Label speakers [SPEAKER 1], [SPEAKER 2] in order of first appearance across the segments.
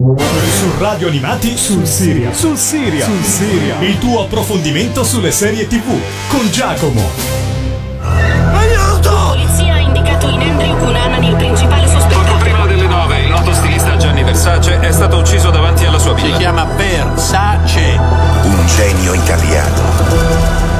[SPEAKER 1] Su Radio Animati sul Siria. Sul Siria. Sul Siria. Il tuo approfondimento sulle serie TV con Giacomo.
[SPEAKER 2] Aiuto! La polizia ha indicato in Andrew Cunanan il principale sospettato.
[SPEAKER 3] Poco prima delle nove, il noto stilista Gianni Versace è stato ucciso davanti alla sua villa.
[SPEAKER 4] Si chiama Versace.
[SPEAKER 5] Un genio italiano.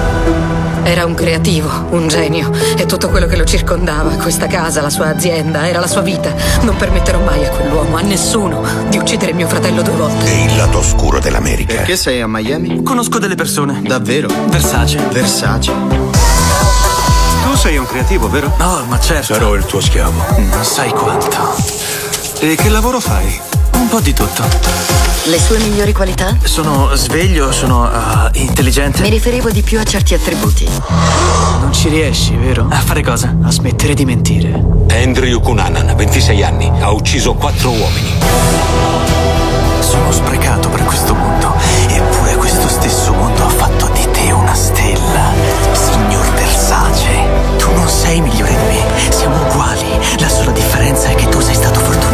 [SPEAKER 6] Era un creativo, un genio e tutto quello che lo circondava, questa casa, la sua azienda, era la sua vita. Non permetterò mai a quell'uomo, a nessuno, di uccidere mio fratello due volte.
[SPEAKER 5] E il lato oscuro dell'America.
[SPEAKER 4] Perché sei a Miami?
[SPEAKER 7] Conosco delle persone.
[SPEAKER 4] Davvero?
[SPEAKER 7] Versace.
[SPEAKER 4] Versace.
[SPEAKER 7] Tu sei un creativo, vero?
[SPEAKER 4] Oh, ma certo.
[SPEAKER 5] Sarò il tuo schiavo.
[SPEAKER 7] Non sai quanto. E che lavoro fai? Un po' di tutto.
[SPEAKER 6] Le sue migliori qualità?
[SPEAKER 7] Sono sveglio, sono uh, intelligente.
[SPEAKER 6] Mi riferivo di più a certi attributi.
[SPEAKER 7] Non ci riesci, vero? A fare cosa? A smettere di mentire.
[SPEAKER 3] Andrew Cunanan, 26 anni, ha ucciso quattro uomini.
[SPEAKER 7] Sono sprecato per questo mondo, eppure questo stesso mondo ha fatto di te una stella. Signor Versace, tu non sei migliore di me, siamo uguali. La sola differenza è che tu sei stato fortunato.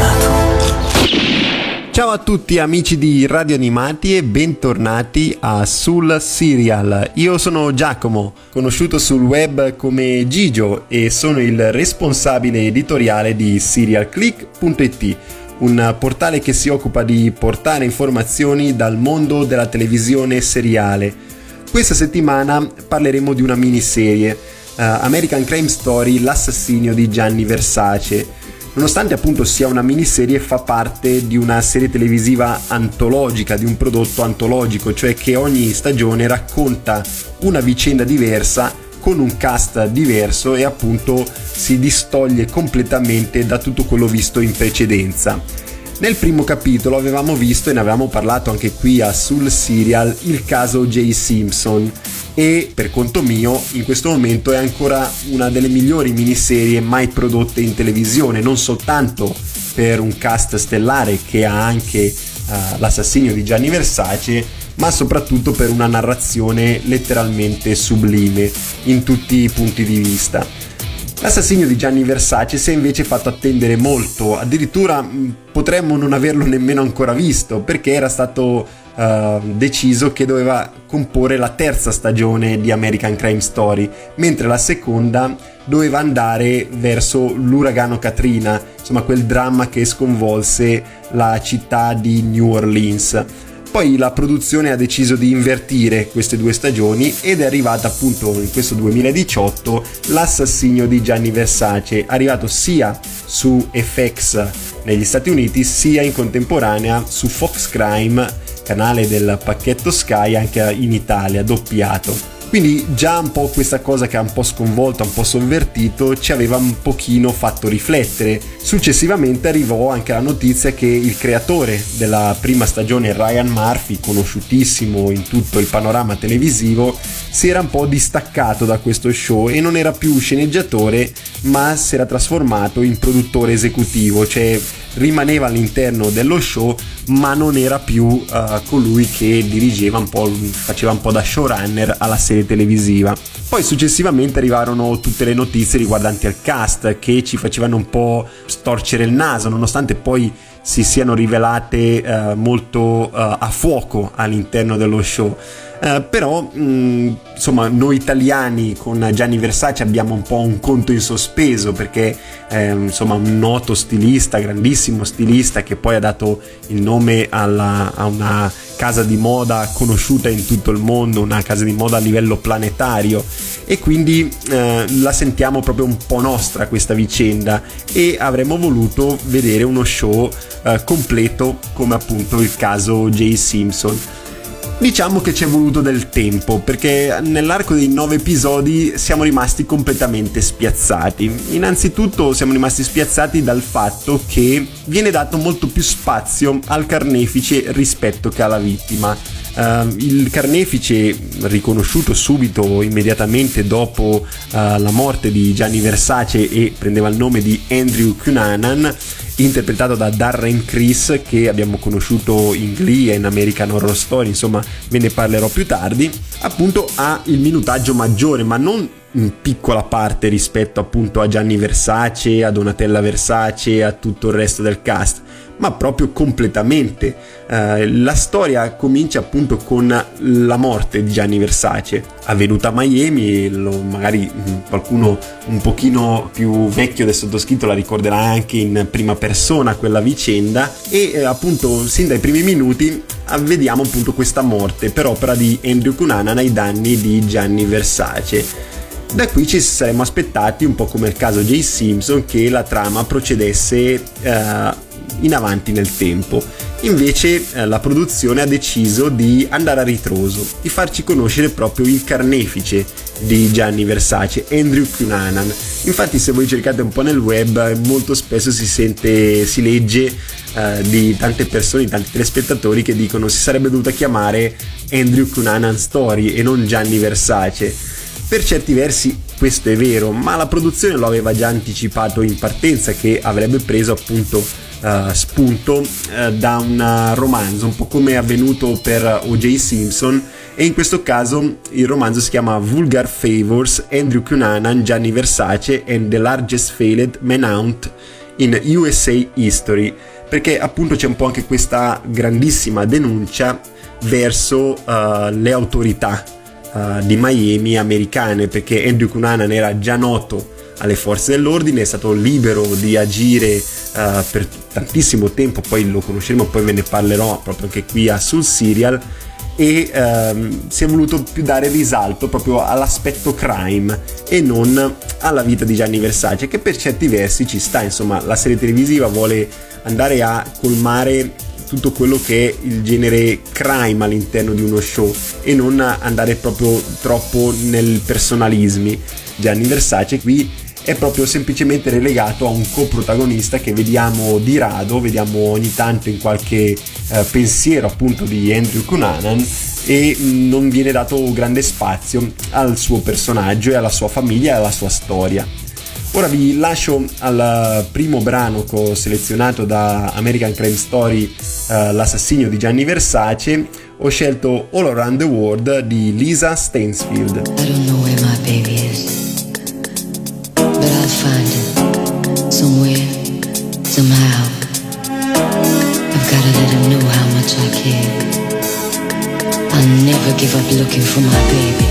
[SPEAKER 8] Ciao a tutti amici di Radio Animati e bentornati a Sul Serial. Io sono Giacomo, conosciuto sul web come Gigio e sono il responsabile editoriale di serialclick.it, un portale che si occupa di portare informazioni dal mondo della televisione seriale. Questa settimana parleremo di una miniserie, uh, American Crime Story, l'assassinio di Gianni Versace nonostante appunto sia una miniserie fa parte di una serie televisiva antologica, di un prodotto antologico, cioè che ogni stagione racconta una vicenda diversa con un cast diverso e appunto si distoglie completamente da tutto quello visto in precedenza. Nel primo capitolo avevamo visto e ne avevamo parlato anche qui a Sul Serial il caso Jay Simpson e per conto mio in questo momento è ancora una delle migliori miniserie mai prodotte in televisione, non soltanto per un cast stellare che ha anche uh, l'assassinio di Gianni Versace, ma soprattutto per una narrazione letteralmente sublime in tutti i punti di vista. L'assassinio di Gianni Versace si è invece fatto attendere molto, addirittura potremmo non averlo nemmeno ancora visto perché era stato uh, deciso che doveva comporre la terza stagione di American Crime Story, mentre la seconda doveva andare verso l'uragano Katrina, insomma quel dramma che sconvolse la città di New Orleans. Poi la produzione ha deciso di invertire queste due stagioni ed è arrivata appunto in questo 2018 l'assassinio di Gianni Versace, arrivato sia su FX negli Stati Uniti sia in contemporanea su Fox Crime, canale del pacchetto Sky anche in Italia, doppiato. Quindi già un po' questa cosa che ha un po' sconvolto, un po' sovvertito, ci aveva un pochino fatto riflettere. Successivamente arrivò anche la notizia che il creatore della prima stagione, Ryan Murphy, conosciutissimo in tutto il panorama televisivo, si era un po' distaccato da questo show e non era più sceneggiatore, ma si era trasformato in produttore esecutivo, cioè rimaneva all'interno dello show ma non era più uh, colui che dirigeva un po', faceva un po' da showrunner alla serie televisiva. Poi successivamente arrivarono tutte le notizie riguardanti al cast che ci facevano un po' storcere il naso, nonostante poi si siano rivelate uh, molto uh, a fuoco all'interno dello show. Uh, però mh, insomma noi italiani con Gianni Versace abbiamo un po' un conto in sospeso perché eh, insomma un noto stilista, grandissimo stilista che poi ha dato il nome alla, a una casa di moda conosciuta in tutto il mondo, una casa di moda a livello planetario e quindi eh, la sentiamo proprio un po' nostra questa vicenda e avremmo voluto vedere uno show eh, completo come appunto il caso Jay Simpson. Diciamo che ci è voluto del tempo perché nell'arco dei nove episodi siamo rimasti completamente spiazzati. Innanzitutto siamo rimasti spiazzati dal fatto che viene dato molto più spazio al carnefice rispetto che alla vittima. Uh, il carnefice, riconosciuto subito, immediatamente dopo uh, la morte di Gianni Versace e prendeva il nome di Andrew Cunanan, interpretato da Darren Criss che abbiamo conosciuto in Glee e in American Horror Story, insomma ve ne parlerò più tardi, appunto ha il minutaggio maggiore, ma non in piccola parte rispetto appunto a Gianni Versace, a Donatella Versace, a tutto il resto del cast, ma proprio completamente. Eh, la storia comincia appunto con la morte di Gianni Versace, avvenuta a Miami, lo, magari mm, qualcuno un pochino più vecchio del sottoscritto la ricorderà anche in prima persona quella vicenda e eh, appunto sin dai primi minuti vediamo appunto questa morte per opera di Andrew Cunanan ai danni di Gianni Versace. Da qui ci saremmo aspettati, un po' come il caso Jay Simpson, che la trama procedesse eh, in avanti nel tempo. Invece eh, la produzione ha deciso di andare a ritroso, di farci conoscere proprio il carnefice di Gianni Versace, Andrew Cunanan. Infatti se voi cercate un po' nel web molto spesso si sente, si legge eh, di tante persone, di tanti telespettatori che dicono si sarebbe dovuta chiamare Andrew Cunanan Story e non Gianni Versace per certi versi questo è vero, ma la produzione lo aveva già anticipato in partenza che avrebbe preso appunto uh, spunto uh, da un romanzo, un po' come è avvenuto per O.J. Simpson e in questo caso il romanzo si chiama Vulgar Favors, Andrew Cunanan, Gianni Versace and the Largest Failed Manhunt in USA History, perché appunto c'è un po' anche questa grandissima denuncia verso uh, le autorità uh, di Miami americane perché Andrew Cunanan era già noto alle forze dell'ordine, è stato libero di agire uh, per tantissimo tempo, poi lo conosceremo, poi ve ne parlerò proprio anche qui a Sul Serial e um, si è voluto più dare risalto proprio all'aspetto crime e non alla vita di Gianni Versace che per certi versi ci sta, insomma la serie televisiva vuole andare a colmare tutto quello che è il genere crime all'interno di uno show e non andare proprio troppo nel personalismi. Gianni Versace qui è proprio semplicemente relegato a un coprotagonista che vediamo di rado, vediamo ogni tanto in qualche eh, pensiero appunto di Andrew Cunanan e non viene dato grande spazio al suo personaggio e alla sua famiglia e alla sua storia. Ora vi lascio al primo brano che ho selezionato da American Crime Story, uh, L'assassinio di Gianni Versace. Ho scelto All Around the World di Lisa Stansfield. I don't know where my baby is, but I'll find him somewhere, somehow. I've gotta let him know how much I care. I'll never give up looking for my baby.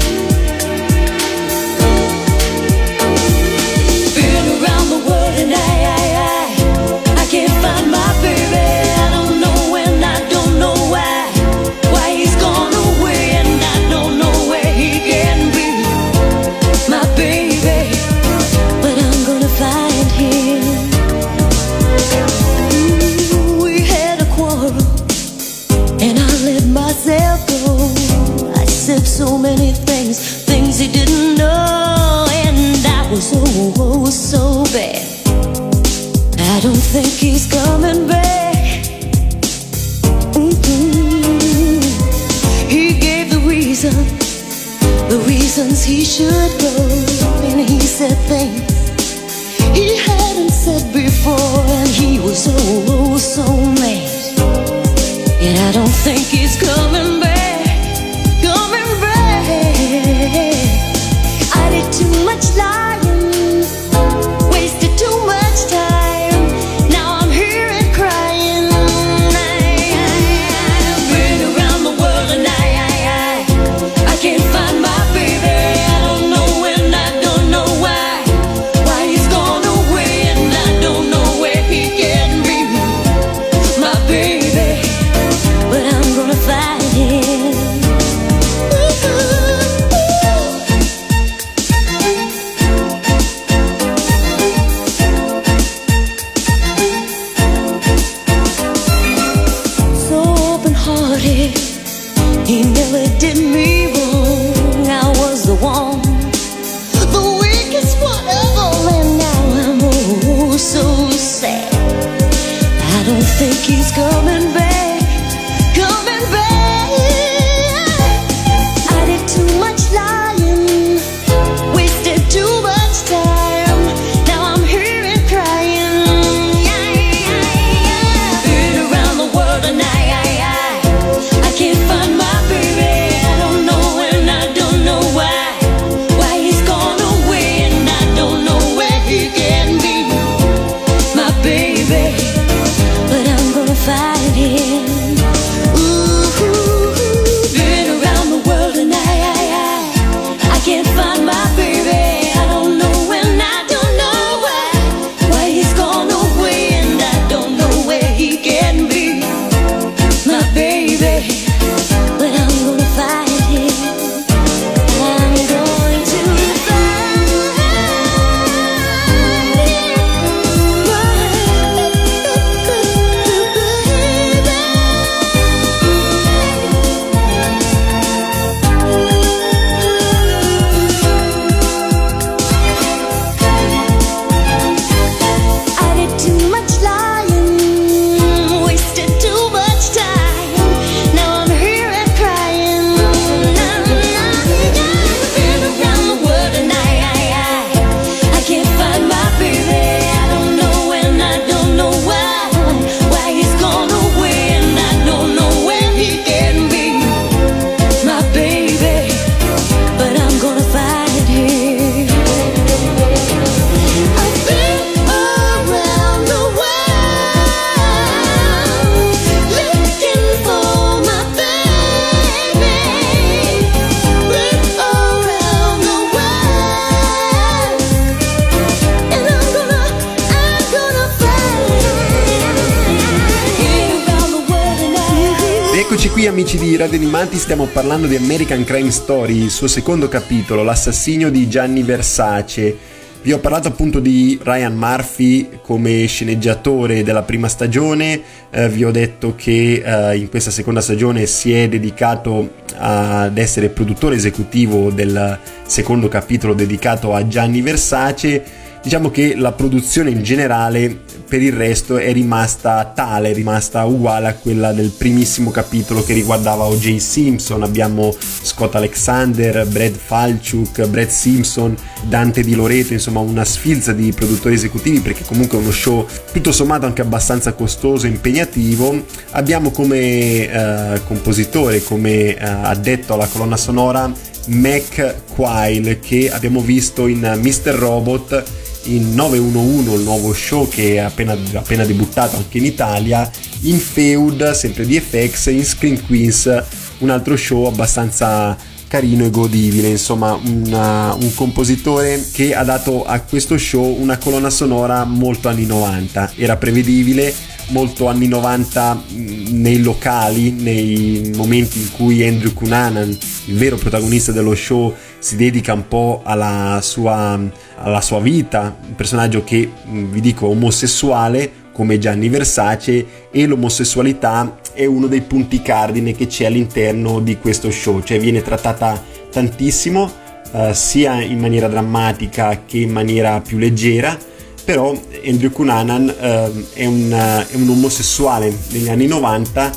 [SPEAKER 8] Amici di Radio Animati, stiamo parlando di American Crime Story, il suo secondo capitolo, l'assassinio di Gianni Versace. Vi ho parlato appunto di Ryan Murphy come sceneggiatore della prima stagione, eh, vi ho detto che eh, in questa seconda stagione si è dedicato ad essere produttore esecutivo del secondo capitolo dedicato a Gianni Versace. Diciamo che la produzione in generale per il resto è rimasta tale, è rimasta uguale a quella del primissimo capitolo che riguardava O.J. Simpson. Abbiamo Scott Alexander, Brad Falchuk, Brad Simpson, Dante Di Loreto, insomma una sfilza di produttori esecutivi perché comunque è uno show tutto sommato anche abbastanza costoso e impegnativo. Abbiamo come eh, compositore, come eh, addetto alla colonna sonora Mac Quile che abbiamo visto in Mr. Robot in 911, il nuovo show che è appena, appena debuttato anche in Italia, in Feud, sempre di FX, in Screen Queens, un altro show abbastanza carino e godibile, insomma una, un compositore che ha dato a questo show una colonna sonora molto anni 90, era prevedibile, molto anni 90 nei locali, nei momenti in cui Andrew Cunanan, il vero protagonista dello show, si dedica un po' alla sua, alla sua vita, un personaggio che vi dico omosessuale come Gianni Versace e l'omosessualità è uno dei punti cardine che c'è all'interno di questo show, cioè viene trattata tantissimo eh, sia in maniera drammatica che in maniera più leggera però Andrew Cunanan eh, è, un, è, un, omosessuale. Negli anni 90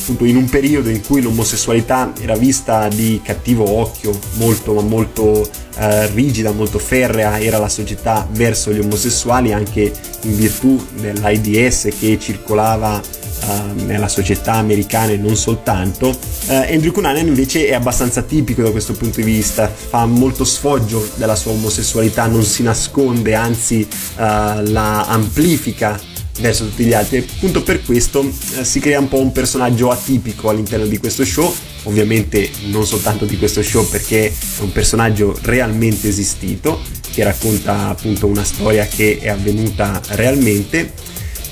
[SPEAKER 8] appunto in un periodo in cui l'omosessualità era vista di cattivo occhio molto ma molto eh, rigida molto ferrea era la società verso gli omosessuali anche in virtù dell'AIDS che circolava uh, nella società americana e non soltanto. Uh, Andrew Cunanan invece è abbastanza tipico da questo punto di vista, fa molto sfoggio della sua omosessualità, non si nasconde, anzi uh, la amplifica verso tutti gli altri. E appunto per questo si crea un po' un personaggio atipico all'interno di questo show. Ovviamente non soltanto di questo show perché è un personaggio realmente esistito che racconta appunto una storia che è avvenuta realmente.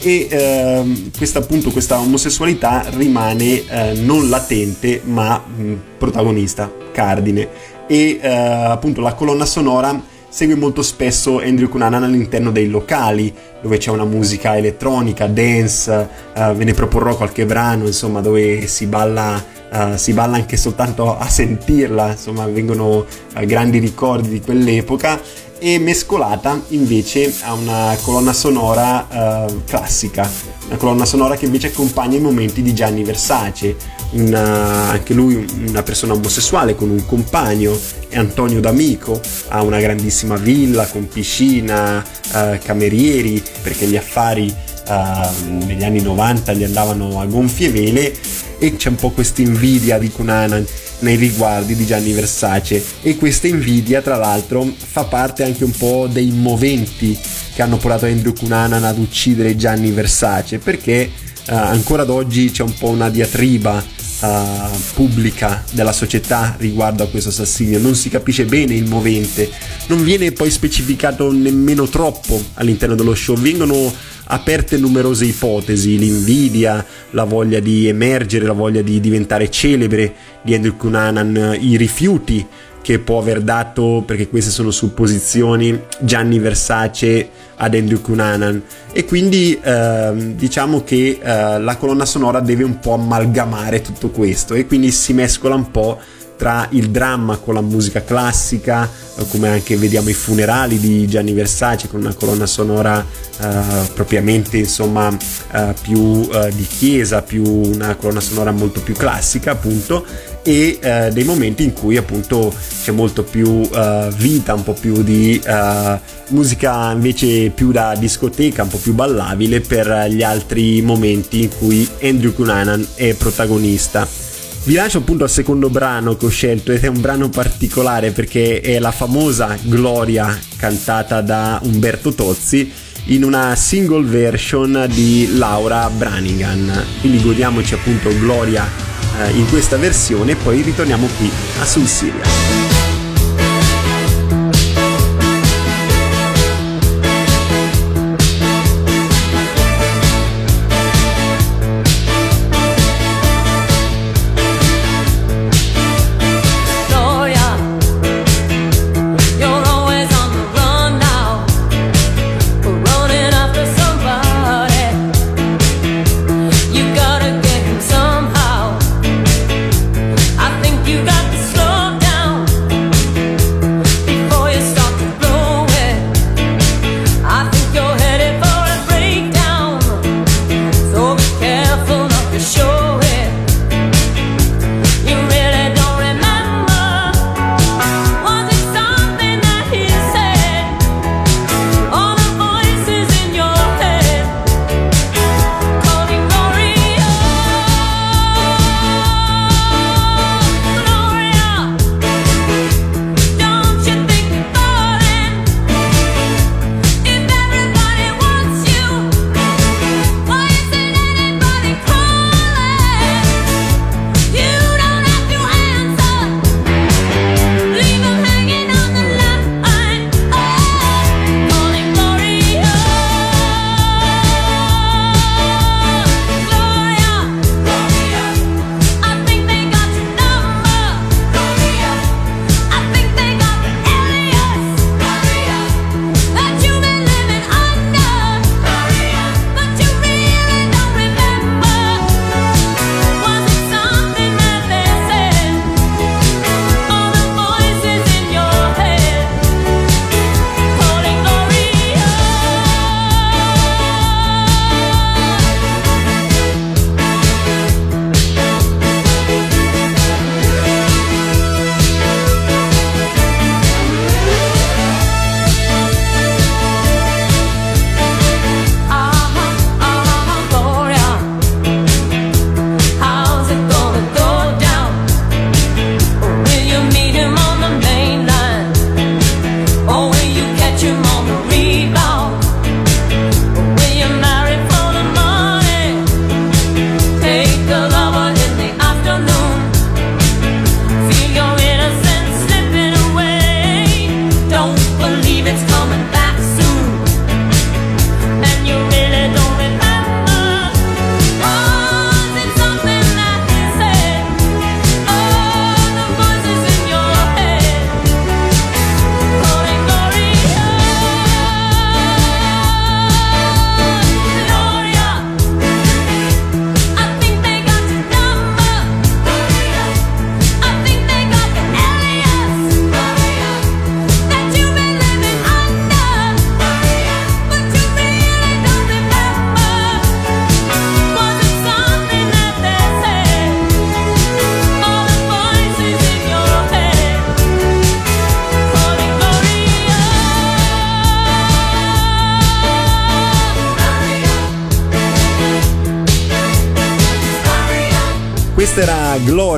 [SPEAKER 8] E ehm, questa appunto questa omosessualità rimane eh, non latente ma mh, protagonista, cardine. E eh, appunto la colonna sonora segue molto spesso Andrew Cunanan all'interno dei locali dove c'è una musica elettronica, dance, eh, ve ne proporrò qualche brano insomma dove si balla Uh, si balla anche soltanto a sentirla, insomma vengono uh, grandi ricordi di quell'epoca. E mescolata invece a una colonna sonora uh, classica, una colonna sonora che invece accompagna i momenti di Gianni Versace, una, anche lui una persona omosessuale con un compagno, Antonio D'Amico, ha una grandissima villa con piscina, uh, camerieri, perché gli affari uh, negli anni 90 gli andavano a gonfie vele e c'è un po' questa invidia di Cunanan nei riguardi di Gianni Versace. E questa invidia tra l'altro fa parte anche un po' dei moventi che hanno portato Andrew Cunanan ad uccidere Gianni Versace perché uh, ancora ad oggi c'è un po' una diatriba uh, pubblica della società riguardo a questo assassinio non si capisce bene il movente. Non viene poi specificato nemmeno troppo all'interno dello show. Vengono aperte numerose ipotesi, l'invidia, la voglia di emergere, la voglia di diventare celebre di Andrew Cunanan, i rifiuti che può aver dato, perché queste sono supposizioni, Gianni Versace ad Andrew Cunanan. E quindi eh, diciamo che eh, la colonna sonora deve un po' amalgamare tutto questo. E quindi si mescola un po' tra il dramma con la musica classica, eh, come anche vediamo i funerali di Gianni Versace con una colonna sonora eh, propriamente insomma eh, più eh, di chiesa, più una colonna sonora molto più classica appunto e eh, dei momenti in cui appunto c'è molto più eh, vita, un po' più di musica invece più da discoteca, un po' più ballabile per gli altri momenti in cui Andrew Cunanan è protagonista. Vi lascio appunto al secondo brano che ho scelto ed è un brano particolare perché è la famosa Gloria cantata da Umberto Tozzi in una single version di Laura Branigan. Quindi godiamoci appunto Gloria eh, in questa versione e poi ritorniamo qui a Sul Siria.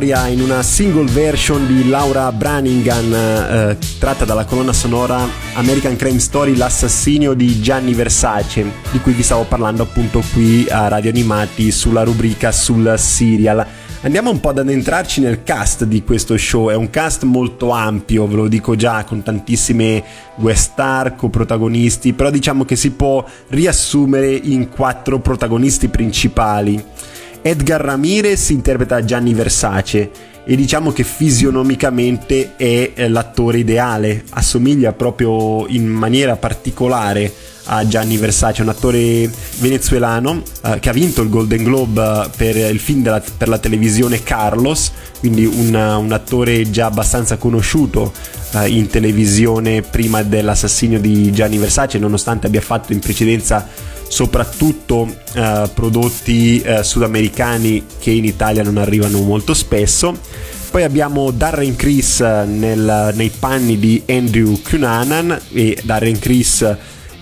[SPEAKER 8] Gloria in una single version di Laura Brannigan eh, tratta dalla colonna sonora American Crime Story L'assassinio di Gianni Versace di cui vi stavo parlando appunto qui a Radio Animati sulla rubrica sul serial. Andiamo un po' ad addentrarci nel cast di questo show, è un cast molto ampio, ve lo dico già, con tantissime guest star, coprotagonisti, però diciamo che si può riassumere in quattro protagonisti principali. Edgar Ramirez interpreta Gianni Versace e diciamo che fisionomicamente è eh, l'attore ideale, assomiglia proprio in maniera particolare a Gianni Versace, un attore venezuelano eh, che ha vinto il Golden Globe eh, per il film della, per la televisione Carlos, quindi un, un attore già abbastanza conosciuto eh, in televisione prima dell'assassinio di Gianni Versace, nonostante abbia fatto in precedenza soprattutto eh, prodotti eh, sudamericani che in Italia non arrivano molto spesso. Poi abbiamo Darren Criss nel, nei panni di Andrew Cunanan e Darren Criss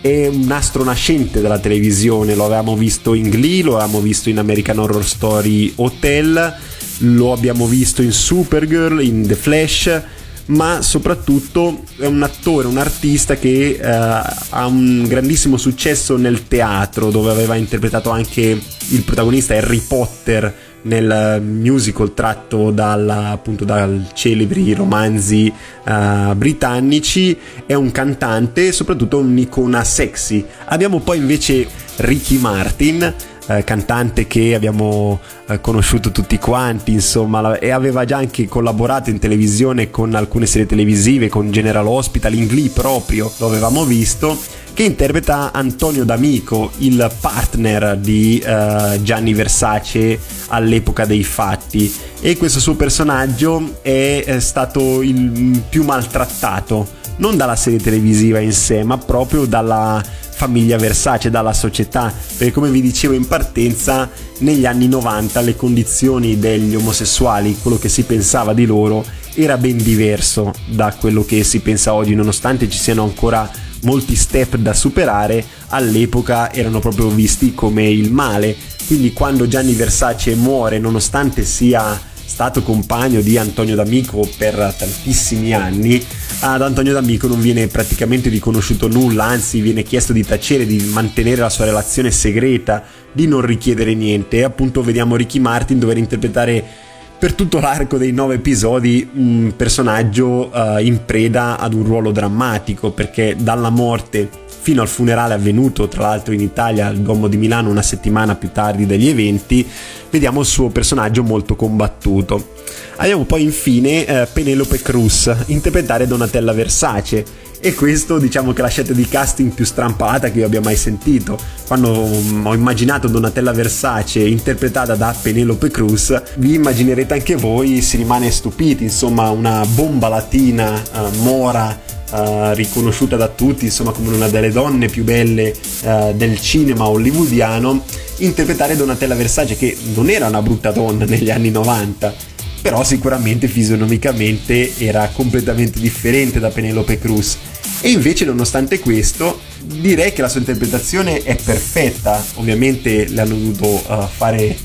[SPEAKER 8] è un astro nascente della televisione, lo avevamo visto in Glee, lo avevamo visto in American Horror Story Hotel, lo abbiamo visto in Supergirl, in The Flash ma soprattutto è un attore, un artista che eh, ha un grandissimo successo nel teatro, dove aveva interpretato anche il protagonista Harry Potter nel musical tratto dal, appunto dal celebri romanzi uh, britannici. È un cantante e soprattutto un'icona sexy. Abbiamo poi invece Ricky Martin eh, cantante che abbiamo eh, conosciuto tutti quanti, insomma, e aveva già anche collaborato in televisione con alcune serie televisive, con General Hospital, in Glee proprio, lo avevamo visto, che interpreta Antonio D'Amico, il partner di eh, Gianni Versace all'epoca dei fatti. E questo suo personaggio è, è stato il più maltrattato, non dalla serie televisiva in sé, ma proprio dalla famiglia Versace, dalla società, perché come vi dicevo in partenza, negli anni 90 le condizioni degli omosessuali, quello che si pensava di loro, era ben diverso da quello che si pensa oggi, nonostante ci siano ancora molti step da superare, all'epoca erano proprio visti come il male. Quindi quando Gianni Versace muore, nonostante sia stato compagno di Antonio D'Amico per tantissimi anni, ad Antonio D'Amico non viene praticamente riconosciuto nulla, anzi viene chiesto di tacere, di mantenere la sua relazione segreta, di non richiedere niente. E appunto vediamo Ricky Martin dover interpretare per tutto l'arco dei nove episodi un personaggio uh, in preda ad un ruolo drammatico perché dalla morte fino al funerale avvenuto tra l'altro in Italia al Gommo di Milano una settimana più tardi degli eventi, vediamo il suo personaggio molto combattuto. Abbiamo poi infine eh, Penelope Cruz interpretare Donatella Versace e questo diciamo che è la scelta di casting più strampata che io abbia mai sentito. Quando um, ho immaginato Donatella Versace interpretata da Penelope Cruz, vi immaginerete anche voi, si rimane stupiti, insomma una bomba latina, uh, mora, Uh, riconosciuta da tutti, insomma come una delle donne più belle uh, del cinema hollywoodiano, interpretare Donatella Versace che non era una brutta donna negli anni 90, però sicuramente fisionomicamente era completamente differente da Penelope Cruz. E invece nonostante questo direi che la sua interpretazione è perfetta, ovviamente le hanno dovuto uh, fare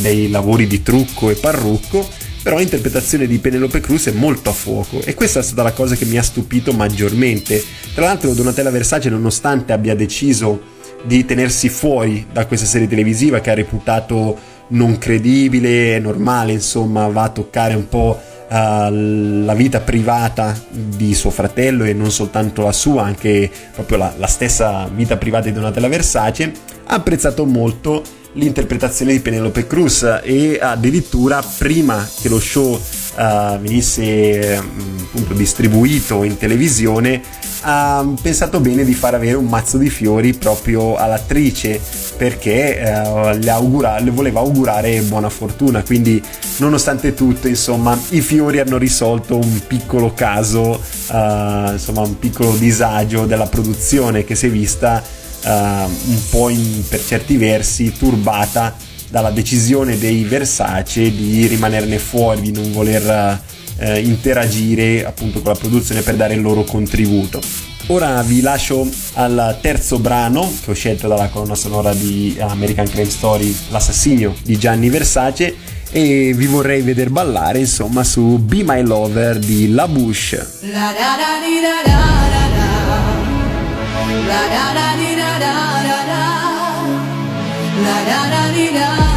[SPEAKER 8] dei lavori di trucco e parrucco, però l'interpretazione di Penelope Cruz è molto a fuoco e questa è stata la cosa che mi ha stupito maggiormente. Tra l'altro Donatella Versace nonostante abbia deciso di tenersi fuori da questa serie televisiva che ha reputato non credibile, normale, insomma, va a toccare un po' uh, la vita privata di suo fratello e non soltanto la sua, anche proprio la, la stessa vita privata di Donatella Versace, ha apprezzato molto l'interpretazione di Penelope Cruz e addirittura prima che lo show uh, venisse um, appunto distribuito in televisione ha pensato bene di far avere un mazzo di fiori proprio all'attrice perché uh, le, augura- le voleva augurare buona fortuna. Quindi nonostante tutto insomma i fiori hanno risolto un piccolo caso uh, insomma un piccolo disagio della produzione che si è vista uh, un po' in, per certi versi turbata dalla decisione dei Versace di rimanerne fuori, di non voler eh, interagire appunto con la produzione per dare il loro contributo. Ora vi lascio al terzo brano che ho scelto dalla colonna sonora di American Crime Story, L'assassinio di Gianni Versace e vi vorrei vedere ballare insomma su Be My Lover di La Bush.
[SPEAKER 9] La da da di da da da da. La da da di da da da da. La, la, la, la, la.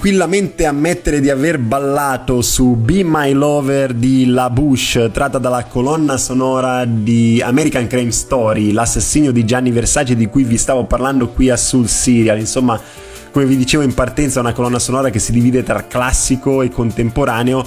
[SPEAKER 8] tranquillamente ammettere di aver ballato su Be My Lover di La Bush, tratta dalla colonna sonora di American Crime Story, l'assassinio di Gianni Versace di cui vi stavo parlando qui a Soul Serial, insomma come vi dicevo in partenza una colonna sonora che si divide tra classico e contemporaneo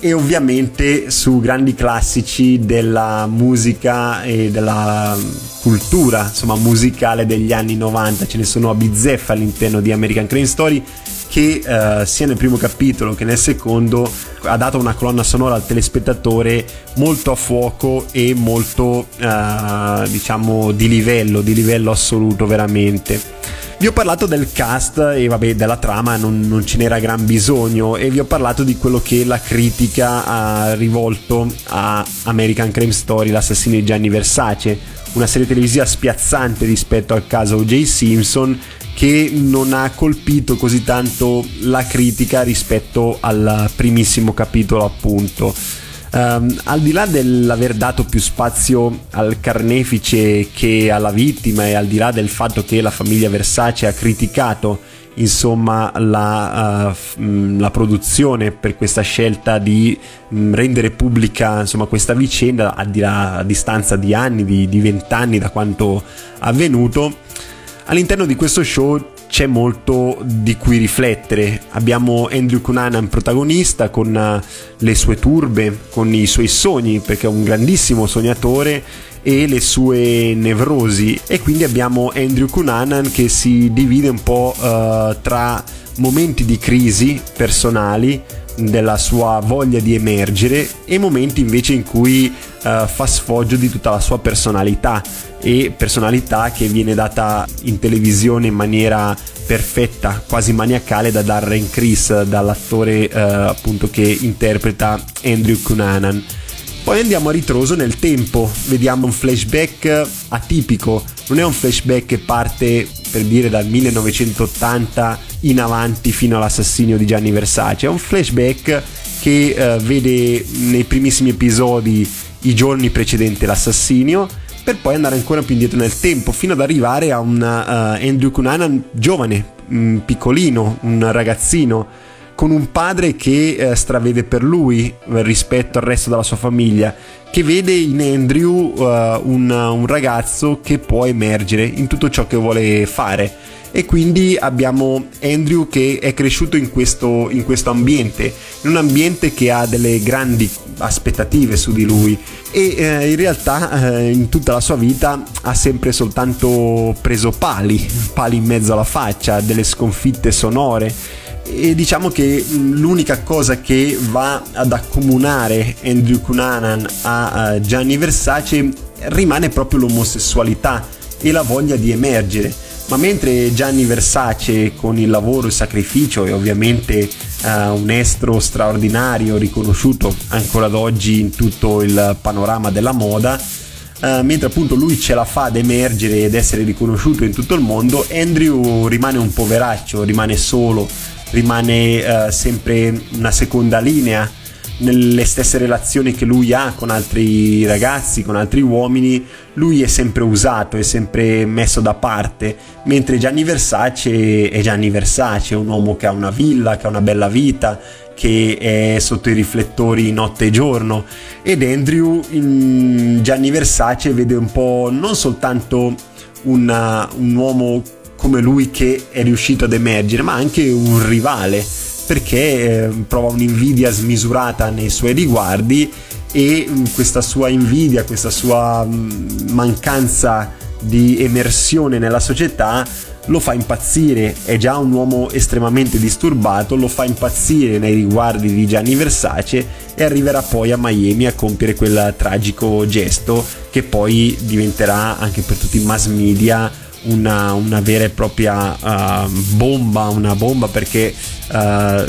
[SPEAKER 8] e ovviamente su grandi classici della musica e della cultura insomma musicale degli anni 90 ce ne sono a bizzeffa all'interno di American Crane Story che eh, sia nel primo capitolo che nel secondo ha dato una colonna sonora al telespettatore molto a fuoco e molto eh, diciamo di livello, di livello assoluto veramente. Vi ho parlato del cast e vabbè della trama non, non, ce n'era gran bisogno e vi ho parlato di quello che la critica ha rivolto a American Crime Story, l'assassino di Gianni Versace, una serie televisiva spiazzante rispetto al caso O.J. Simpson che non ha colpito così tanto la critica rispetto al primissimo capitolo appunto. Ehm, al di là dell'aver dato più spazio al carnefice che alla vittima e al di là del fatto che la famiglia Versace ha criticato insomma la, uh, la produzione per questa scelta di mh, rendere pubblica insomma questa vicenda a, di- a distanza di anni, di vent'anni da quanto avvenuto all'interno di questo show c'è molto di cui riflettere. Abbiamo Andrew Cunanan protagonista con uh, le sue turbe, con i suoi sogni, perché è un grandissimo sognatore e le sue nevrosi e quindi abbiamo Andrew Cunanan che si divide un po' uh, tra momenti di crisi personali della sua voglia di emergere e momenti invece in cui uh, fa sfoggio di tutta la sua personalità e personalità che viene data in televisione in maniera perfetta, quasi maniacale da Darren Criss, dall'attore uh, appunto che interpreta Andrew Cunanan. Poi andiamo a ritroso nel tempo, vediamo un flashback atipico, non è un flashback che parte per dire dal 1980 in avanti fino all'assassinio di Gianni Versace, è un flashback che uh, vede nei primissimi episodi i giorni precedenti l'assassinio per poi andare ancora più indietro nel tempo fino ad arrivare a un uh, Andrew Cunanan giovane, um, piccolino, un ragazzino con un padre che eh, stravede per lui eh, rispetto al resto della sua famiglia, che vede in Andrew uh, un, un, ragazzo che può emergere in tutto ciò che vuole fare. E quindi abbiamo Andrew che è cresciuto in questo, in questo ambiente, in un ambiente che ha delle grandi aspettative su di lui e eh, in realtà eh, in tutta la sua vita ha sempre soltanto preso pali, pali in mezzo alla faccia, delle sconfitte sonore e diciamo che l'unica cosa che va ad accomunare Andrew Cunanan a Gianni Versace rimane proprio l'omosessualità e la voglia di emergere. Ma mentre Gianni Versace con il lavoro, il sacrificio e ovviamente uh, un estro straordinario riconosciuto ancora ad oggi in tutto il panorama della moda, uh, mentre appunto lui ce la fa ad emergere ed essere riconosciuto in tutto il mondo, Andrew rimane un poveraccio, rimane solo, rimane uh, sempre una seconda linea nelle stesse relazioni che lui ha con altri ragazzi, con altri uomini, lui è sempre usato, è sempre messo da parte, mentre Gianni Versace è Gianni Versace, è un uomo che ha una villa, che ha una bella vita, che è sotto i riflettori notte e giorno. Ed Andrew in Gianni Versace vede un po' non soltanto una, un uomo come lui che è riuscito ad emergere, ma anche un rivale, perché eh, prova un'invidia smisurata nei suoi riguardi e mh, questa sua invidia, questa sua mh, mancanza di emersione nella società lo fa impazzire, è già un uomo estremamente disturbato, lo fa impazzire nei riguardi di Gianni Versace e arriverà poi a Miami a compiere quel tragico gesto che poi diventerà anche per tutti i mass media una, una vera e propria uh, bomba, una bomba perché uh,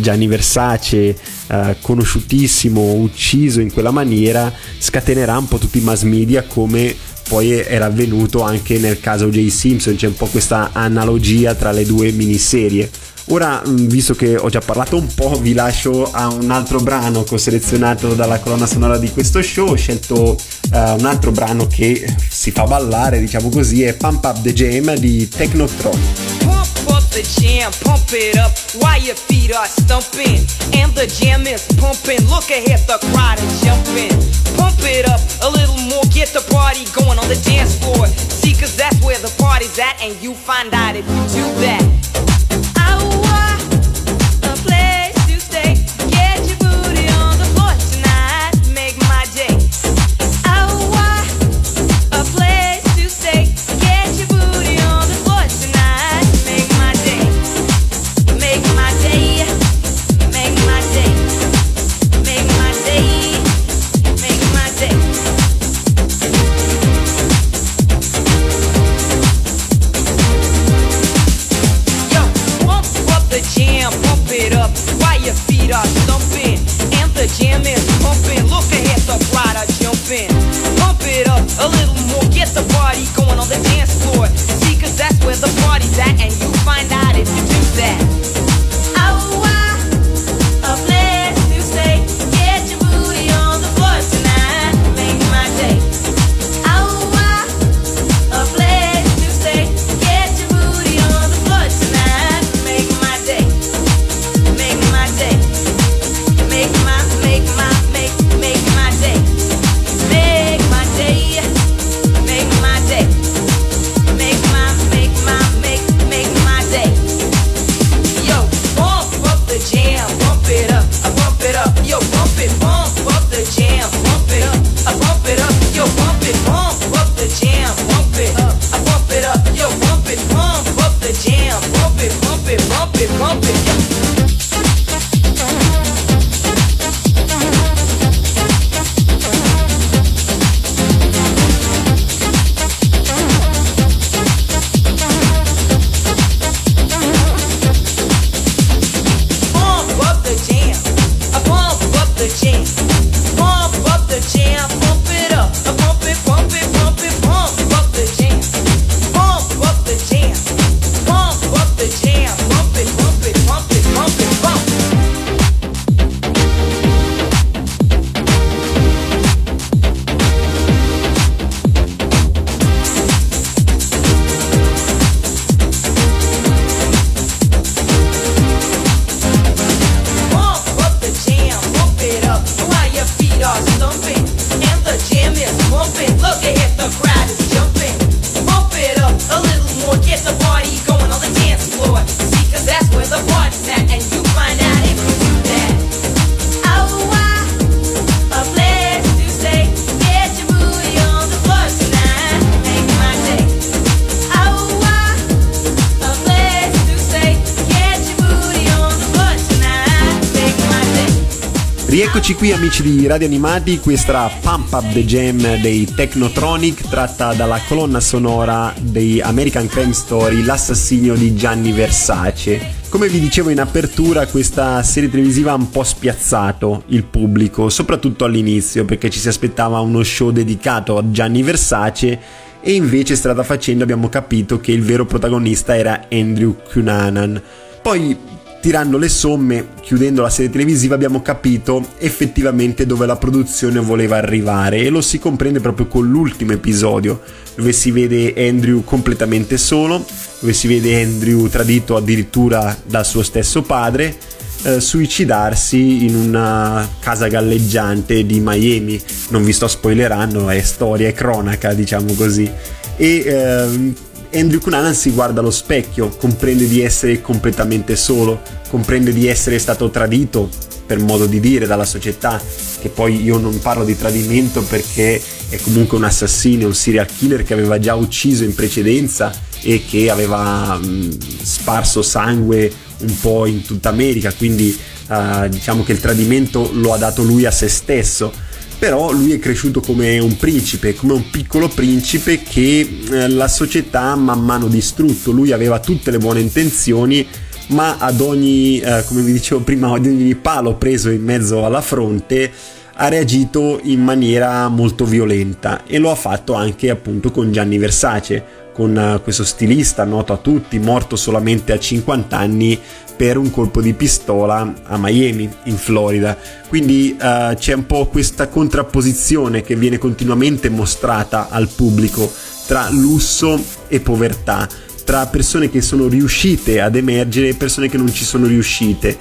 [SPEAKER 8] Gianni Versace, uh, conosciutissimo, ucciso in quella maniera, scatenerà un po' tutti i mass media come poi era avvenuto anche nel caso J. Simpson, c'è un po' questa analogia tra le due miniserie. Ora, visto che ho già parlato un po', vi lascio a un altro brano che ho selezionato dalla colonna sonora di questo show. Ho scelto uh, un altro brano che si fa ballare, diciamo così, è Pump Up the Jam di Technotron.
[SPEAKER 10] Pump up the jam, pump it up while your feet are stumping. And the jam is pumping. Look ahead, the crowd is jumping. Pump it up a little more, get the party going on the dance floor. See, cause that's where the party's at, and you find out if you do that.
[SPEAKER 8] Amici di Radio Animati, questa Pump Up the Jam dei Technotronic tratta dalla colonna sonora dei American Crime Story L'assassinio di Gianni Versace. Come vi dicevo in apertura, questa serie televisiva ha un po' spiazzato il pubblico, soprattutto all'inizio, perché ci si aspettava uno show dedicato a Gianni Versace e invece strada facendo abbiamo capito che il vero protagonista era Andrew Cunanan. Poi tirando le somme, chiudendo la serie televisiva, abbiamo capito effettivamente dove la produzione voleva arrivare e lo si comprende proprio con l'ultimo episodio, dove si vede Andrew completamente solo, dove si vede Andrew tradito addirittura dal suo stesso padre, eh, suicidarsi in una casa galleggiante di Miami. Non vi sto spoilerando, è storia e cronaca, diciamo così. E ehm, Andrew Cunanan si guarda allo specchio, comprende di essere completamente solo, comprende di essere stato tradito, per modo di dire, dalla società, che poi io non parlo di tradimento perché è comunque un assassino, un serial killer che aveva già ucciso in precedenza e che aveva mh, sparso sangue un po' in tutta America, quindi eh, diciamo che il tradimento lo ha dato lui a se stesso però lui è cresciuto come un principe, come un piccolo principe che eh, la società ha man mano distrutto. Lui aveva tutte le buone intenzioni, ma ad ogni, eh, come vi dicevo prima, ad ogni palo preso in mezzo alla fronte ha reagito in maniera molto violenta e lo ha fatto anche appunto con Gianni Versace, con eh, questo stilista noto a tutti, morto solamente a 50 anni per un colpo di pistola a Miami, in Florida. Quindi eh, c'è un po' questa contrapposizione che viene continuamente mostrata al pubblico tra lusso e povertà, tra persone che sono riuscite ad emergere e persone che non ci sono riuscite.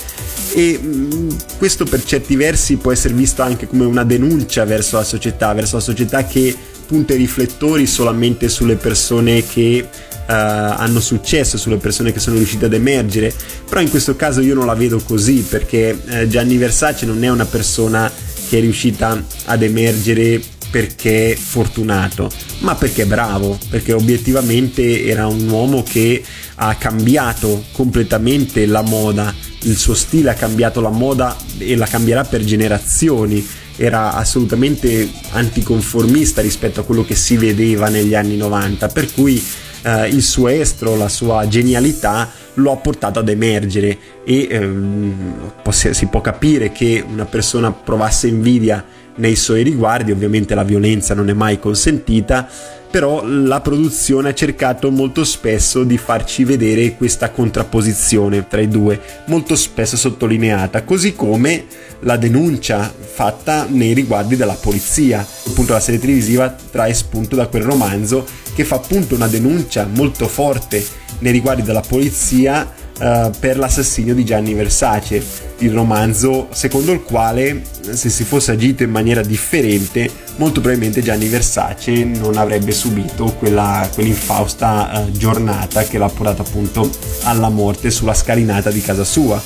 [SPEAKER 8] E mh, questo per certi versi può essere visto anche come una denuncia verso la società, verso la società che punta i riflettori solamente sulle persone che Uh, hanno successo sulle persone che sono riuscite ad emergere però in questo caso io non la vedo così perché uh, Gianni Versace non è una persona che è riuscita ad emergere perché fortunato ma perché bravo perché obiettivamente era un uomo che ha cambiato completamente la moda il suo stile ha cambiato la moda e la cambierà per generazioni. Era assolutamente anticonformista rispetto a quello che si vedeva negli anni 90 per cui eh, il suo estro, la sua genialità lo ha portato ad emergere e ehm, si può capire che una persona provasse invidia nei suoi riguardi, ovviamente la violenza non è mai consentita, però la produzione ha cercato molto spesso di farci vedere questa contrapposizione tra i due, molto spesso sottolineata, così come la denuncia fatta nei riguardi della polizia. Appunto la serie televisiva trae spunto da quel romanzo che fa appunto una denuncia molto forte nei riguardi della polizia eh, per l'assassinio di Gianni Versace, il romanzo secondo il quale se si fosse agito in maniera differente molto probabilmente Gianni Versace non avrebbe subito quella, quell'infausta eh, giornata che l'ha portato appunto alla morte sulla scalinata di casa sua.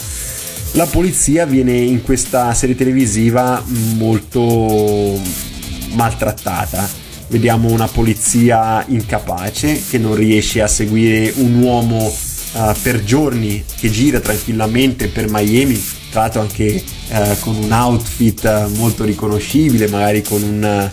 [SPEAKER 8] La polizia viene in questa serie televisiva molto maltrattata. Vediamo una polizia incapace che non riesce a seguire un uomo uh, per giorni che gira tranquillamente per Miami, tra l'altro anche uh, con un outfit uh, molto riconoscibile, magari con un,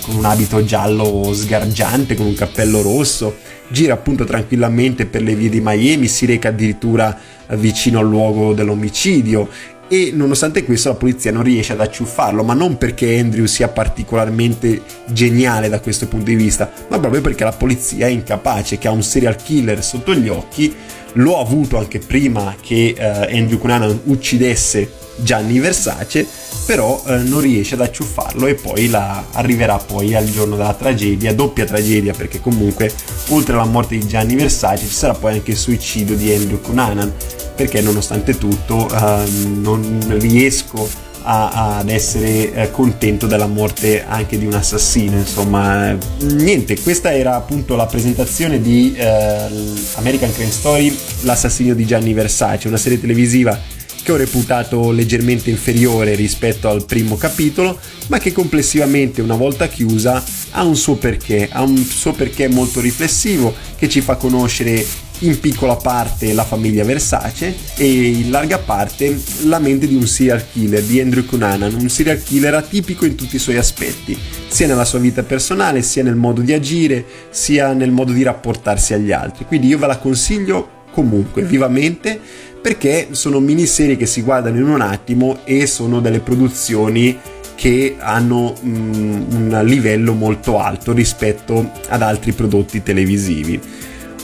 [SPEAKER 8] con un abito giallo sgargiante, con un cappello rosso. Gira appunto tranquillamente per le vie di Miami, si reca addirittura vicino al luogo dell'omicidio e nonostante questo la polizia non riesce ad acciuffarlo, ma non perché Andrew sia particolarmente geniale da questo punto di vista, ma proprio perché la polizia è incapace, che ha un serial killer sotto gli occhi, lo ha avuto anche prima che eh, Andrew Cunanan uccidesse Gianni Versace, però eh, non riesce ad acciuffarlo e poi la, arriverà poi al giorno della tragedia, doppia tragedia perché comunque oltre alla morte di Gianni Versace ci sarà poi anche il suicidio di Andrew Cunanan perché nonostante tutto eh, non riesco a, ad essere eh, contento della morte anche di un assassino insomma niente questa era appunto la presentazione di eh, American Crime Story l'assassinio di Gianni Versace una serie televisiva che ho reputato leggermente inferiore rispetto al primo capitolo, ma che complessivamente una volta chiusa ha un suo perché, ha un suo perché molto riflessivo che ci fa conoscere in piccola parte la famiglia Versace e in larga parte la mente di un serial killer di Andrew Cunanan, un serial killer atipico in tutti i suoi aspetti, sia nella sua vita personale, sia nel modo di agire, sia nel modo di rapportarsi agli altri. Quindi io ve la consiglio comunque vivamente perché sono miniserie che si guardano in un attimo e sono delle produzioni che hanno mm, un livello molto alto rispetto ad altri prodotti televisivi.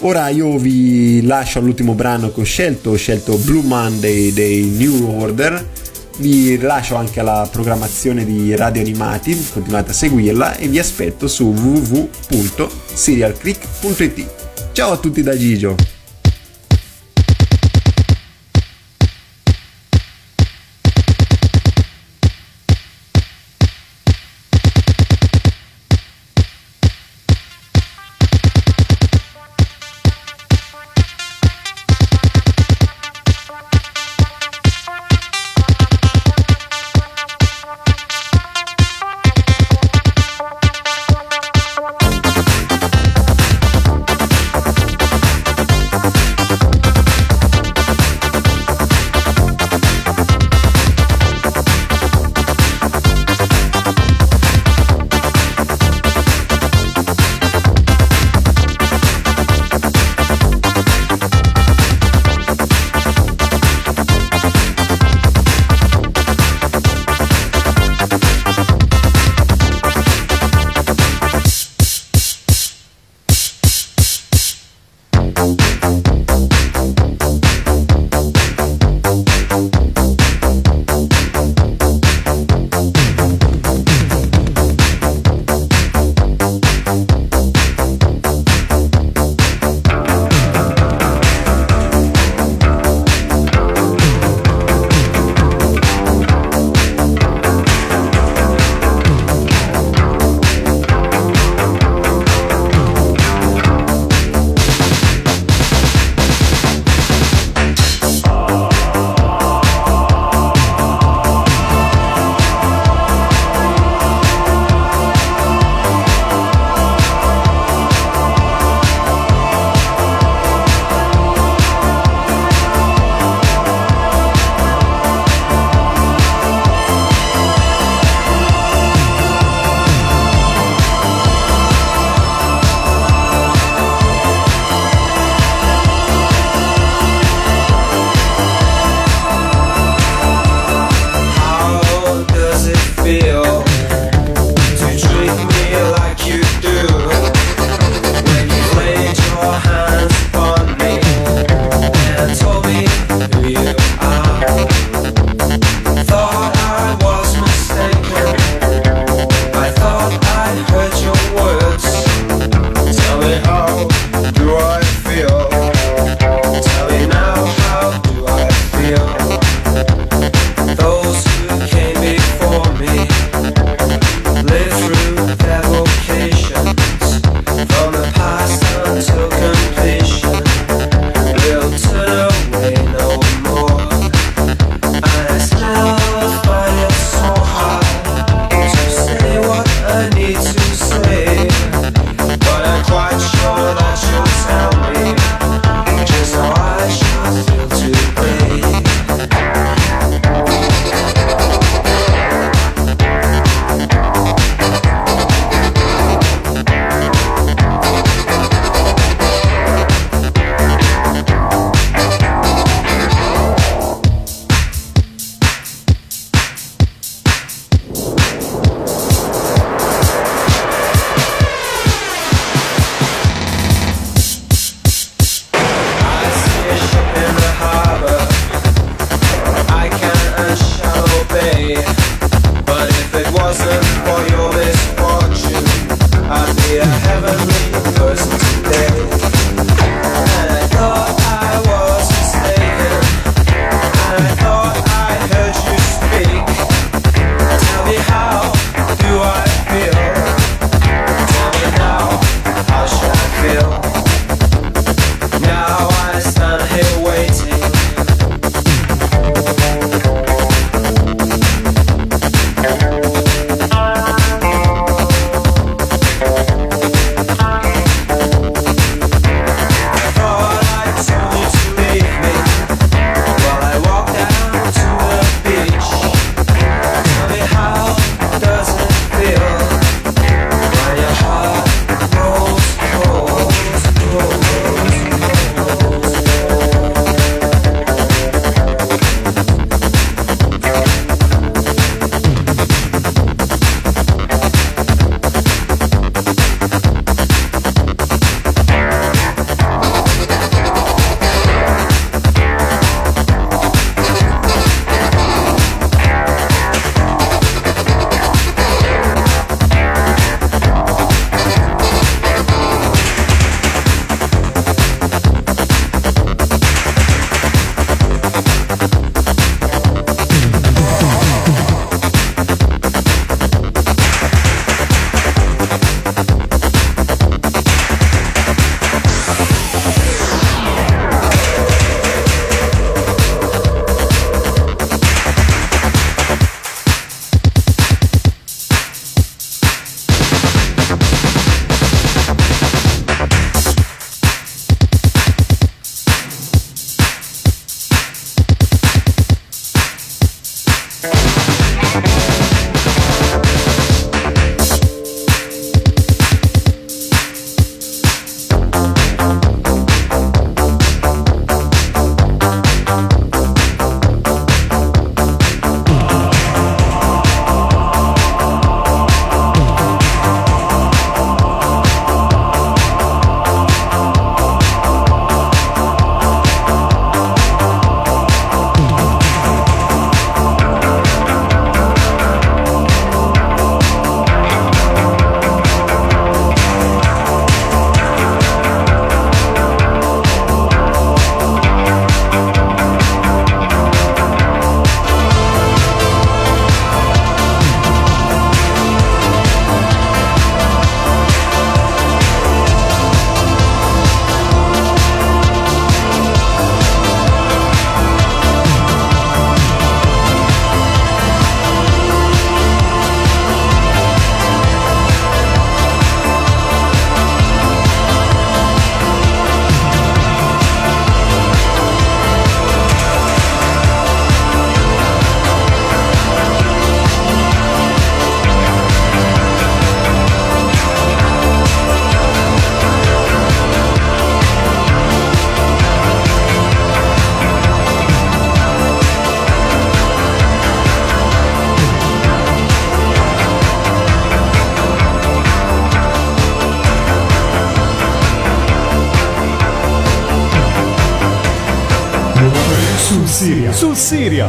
[SPEAKER 8] Ora io vi lascio all'ultimo brano che ho scelto, ho scelto Blue Monday dei New Order, vi lascio anche alla programmazione di Radio Animati, continuate a seguirla e vi aspetto su www.serialclick.it. Ciao a tutti da Gigio!